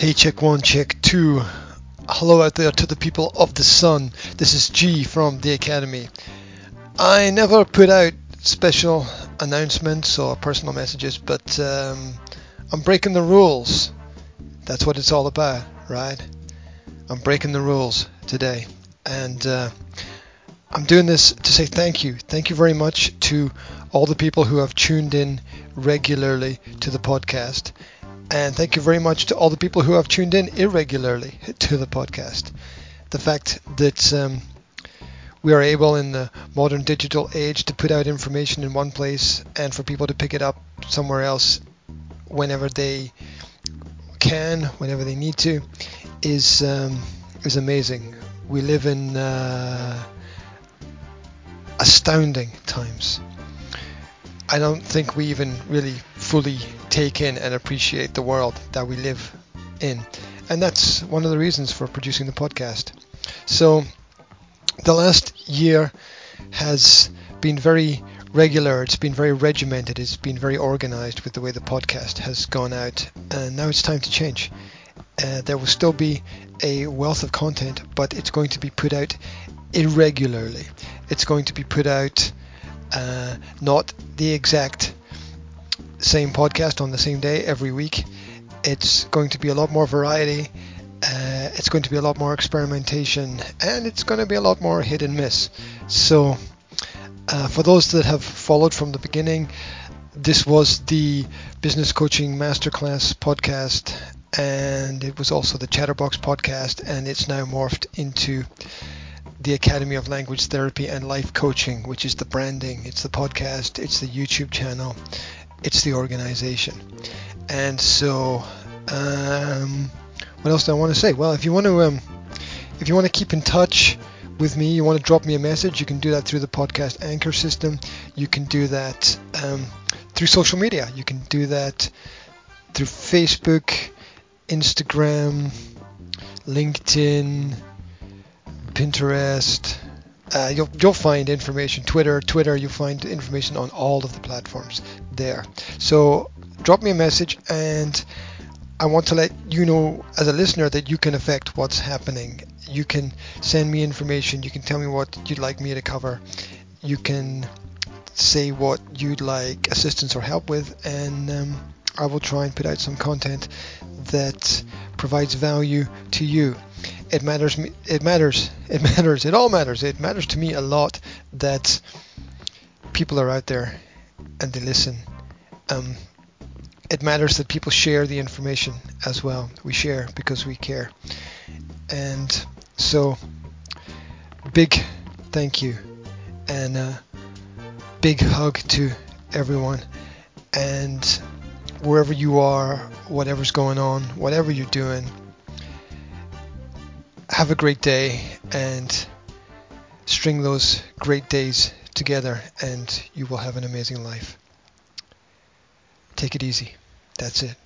Hey, check one, check two. Hello out there to the people of the sun. This is G from the Academy. I never put out special announcements or personal messages, but um, I'm breaking the rules. That's what it's all about, right? I'm breaking the rules today. And uh, I'm doing this to say thank you. Thank you very much to all the people who have tuned in regularly to the podcast. And thank you very much to all the people who have tuned in irregularly to the podcast. The fact that um, we are able in the modern digital age to put out information in one place and for people to pick it up somewhere else whenever they can, whenever they need to, is um, is amazing. We live in uh, astounding times. I don't think we even really fully take in and appreciate the world that we live in. And that's one of the reasons for producing the podcast. So, the last year has been very regular, it's been very regimented, it's been very organized with the way the podcast has gone out. And now it's time to change. Uh, there will still be a wealth of content, but it's going to be put out irregularly. It's going to be put out uh, not the exact same podcast on the same day every week. It's going to be a lot more variety. Uh, it's going to be a lot more experimentation, and it's going to be a lot more hit and miss. So, uh, for those that have followed from the beginning, this was the Business Coaching Masterclass podcast, and it was also the Chatterbox podcast, and it's now morphed into the Academy of Language Therapy and Life Coaching, which is the branding, it's the podcast, it's the YouTube channel, it's the organization. And so, um, what else do I want to say? Well, if you want to, um, if you want to keep in touch with me, you want to drop me a message, you can do that through the podcast anchor system. You can do that um, through social media. You can do that through Facebook, Instagram, LinkedIn, Pinterest. Uh, you'll you'll find information. Twitter, Twitter. You'll find information on all of the platforms there. So drop me a message, and I want to let you know as a listener that you can affect what's happening. You can send me information. You can tell me what you'd like me to cover. You can say what you'd like assistance or help with, and um, I will try and put out some content that provides value to you. It matters. It matters. It matters. It all matters. It matters to me a lot that people are out there and they listen. Um, it matters that people share the information as well. We share because we care. And so, big thank you and a big hug to everyone. And wherever you are, whatever's going on, whatever you're doing, have a great day and string those great days together, and you will have an amazing life. Take it easy. That's it.